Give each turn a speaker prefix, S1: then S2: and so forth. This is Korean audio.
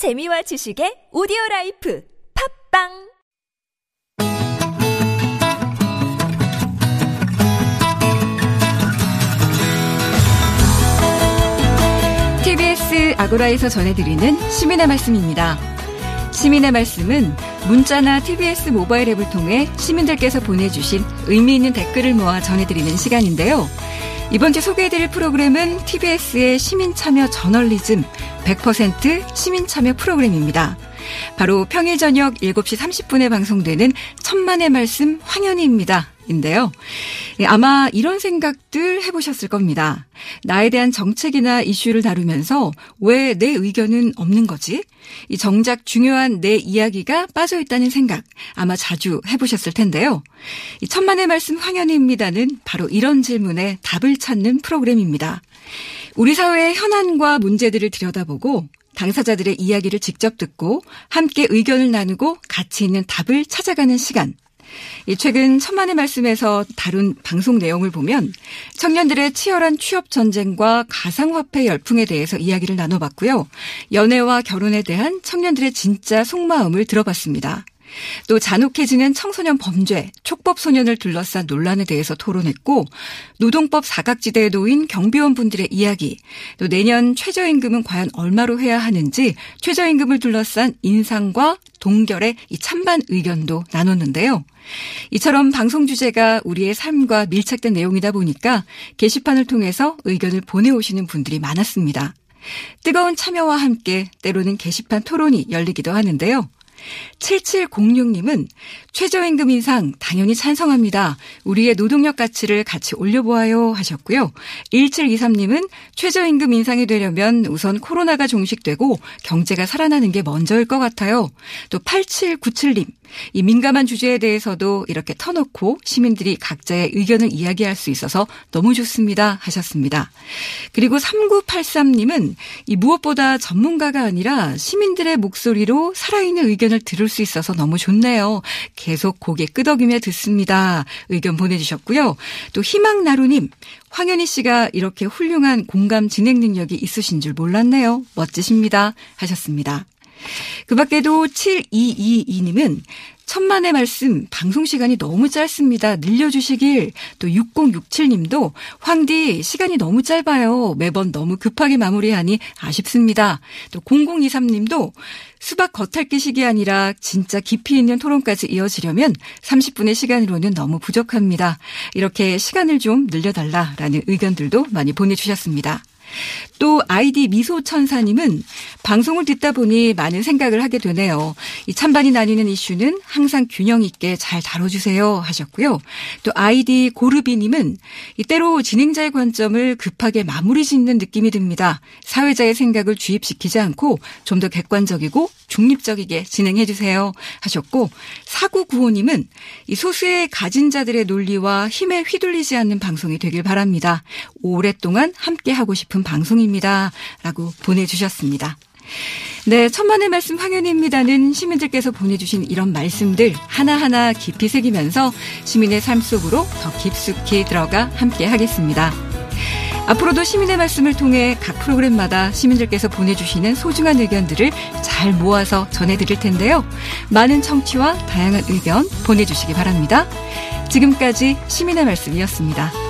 S1: 재미와 지식의 오디오 life 팟빵
S2: TBS 아고라에서 전해드리는 시민의 말씀입니다. 시민의 말씀은 문자나 TBS 모바일 앱을 통해 시민들께서 보내주신 의미 있는 댓글을 모아 전해드리는 시간인데요. 이번 주 소개해드릴 프로그램은 TBS의 시민참여 저널리즘 100% 시민참여 프로그램입니다. 바로 평일 저녁 7시 30분에 방송되는 천만의 말씀 황현희입니다. 인데요. 예, 아마 이런 생각들 해보셨을 겁니다. 나에 대한 정책이나 이슈를 다루면서 왜 내 의견은 없는 거지? 이 정작 중요한 내 이야기가 빠져 있다는 생각 아마 자주 해보셨을 텐데요. 이 천만의 말씀 황현희입니다는 바로 이런 질문에 답을 찾는 프로그램입니다. 우리 사회의 현안과 문제들을 들여다보고 당사자들의 이야기를 직접 듣고 함께 의견을 나누고 가치 있는 답을 찾아가는 시간. 최근 천만의 말씀에서 다룬 방송 내용을 보면 청년들의 치열한 취업 전쟁과 가상화폐 열풍에 대해서 이야기를 나눠봤고요. 연애와 결혼에 대한 청년들의 진짜 속마음을 들어봤습니다. 또 잔혹해지는 청소년 범죄, 촉법 소년을 둘러싼 논란에 대해서 토론했고 노동법 사각지대에 놓인 경비원분들의 이야기, 또 내년 최저임금은 과연 얼마로 해야 하는지 최저임금을 둘러싼 인상과 동결의 이 찬반 의견도 나눴는데요. 이처럼 방송 주제가 우리의 삶과 밀착된 내용이다 보니까 게시판을 통해서 의견을 보내오시는 분들이 많았습니다. 뜨거운 참여와 함께 때로는 게시판 토론이 열리기도 하는데요. 7706님은 최저임금 인상 당연히 찬성합니다. 우리의 노동력 가치를 같이 올려보아요 하셨고요. 1723님은 최저임금 인상이 되려면 우선 코로나가 종식되고 경제가 살아나는 게 먼저일 것 같아요. 또 8797님. 이 민감한 주제에 대해서도 이렇게 터놓고 시민들이 각자의 의견을 이야기할 수 있어서 너무 좋습니다 하셨습니다. 그리고 3983님은 이 무엇보다 전문가가 아니라 시민들의 목소리로 살아있는 의견 을 들을 수 있어서 너무 좋네요. 계속 고개 끄덕이며 듣습니다. 의견 보내주셨고요. 또 희망나루님, 황현희 씨가 이렇게 훌륭한 공감 진행 능력이 있으신 줄 몰랐네요. 멋지십니다. 하셨습니다. 그 밖에도 7222님은 천만의 말씀 방송 시간이 너무 짧습니다. 늘려주시길. 또 6067님도 황디 시간이 너무 짧아요. 매번 너무 급하게 마무리하니 아쉽습니다. 또 0023님도 수박 겉핥기식이 아니라 진짜 깊이 있는 토론까지 이어지려면 30분의 시간으로는 너무 부족합니다. 이렇게 시간을 좀 늘려달라라는 의견들도 많이 보내주셨습니다. 또 아이디 미소천사님은 방송을 듣다 보니 많은 생각을 하게 되네요. 이 찬반이 나뉘는 이슈는 항상 균형 있게 잘 다뤄주세요 하셨고요. 또 아이디 고르비님은 때로 진행자의 관점을 급하게 마무리 짓는 느낌이 듭니다. 사회자의 생각을 주입시키지 않고 좀 더 객관적이고 중립적이게 진행해 주세요 하셨고 사구 구호님은 이 소수의 가진 자들의 논리와 힘에 휘둘리지 않는 방송이 되길 바랍니다. 오랫동안 함께 하고 싶은 방송입니다. 라고 보내주셨습니다. 네, 천만의 말씀 황현희입니다는 시민들께서 보내주신 이런 말씀들 하나하나 깊이 새기면서 시민의 삶 속으로 더 깊숙이 들어가 함께 하겠습니다. 앞으로도 시민의 말씀을 통해 각 프로그램마다 시민들께서 보내주시는 소중한 의견들을 잘 모아서 전해드릴 텐데요. 많은 청취와 다양한 의견 보내주시기 바랍니다. 지금까지 시민의 말씀이었습니다.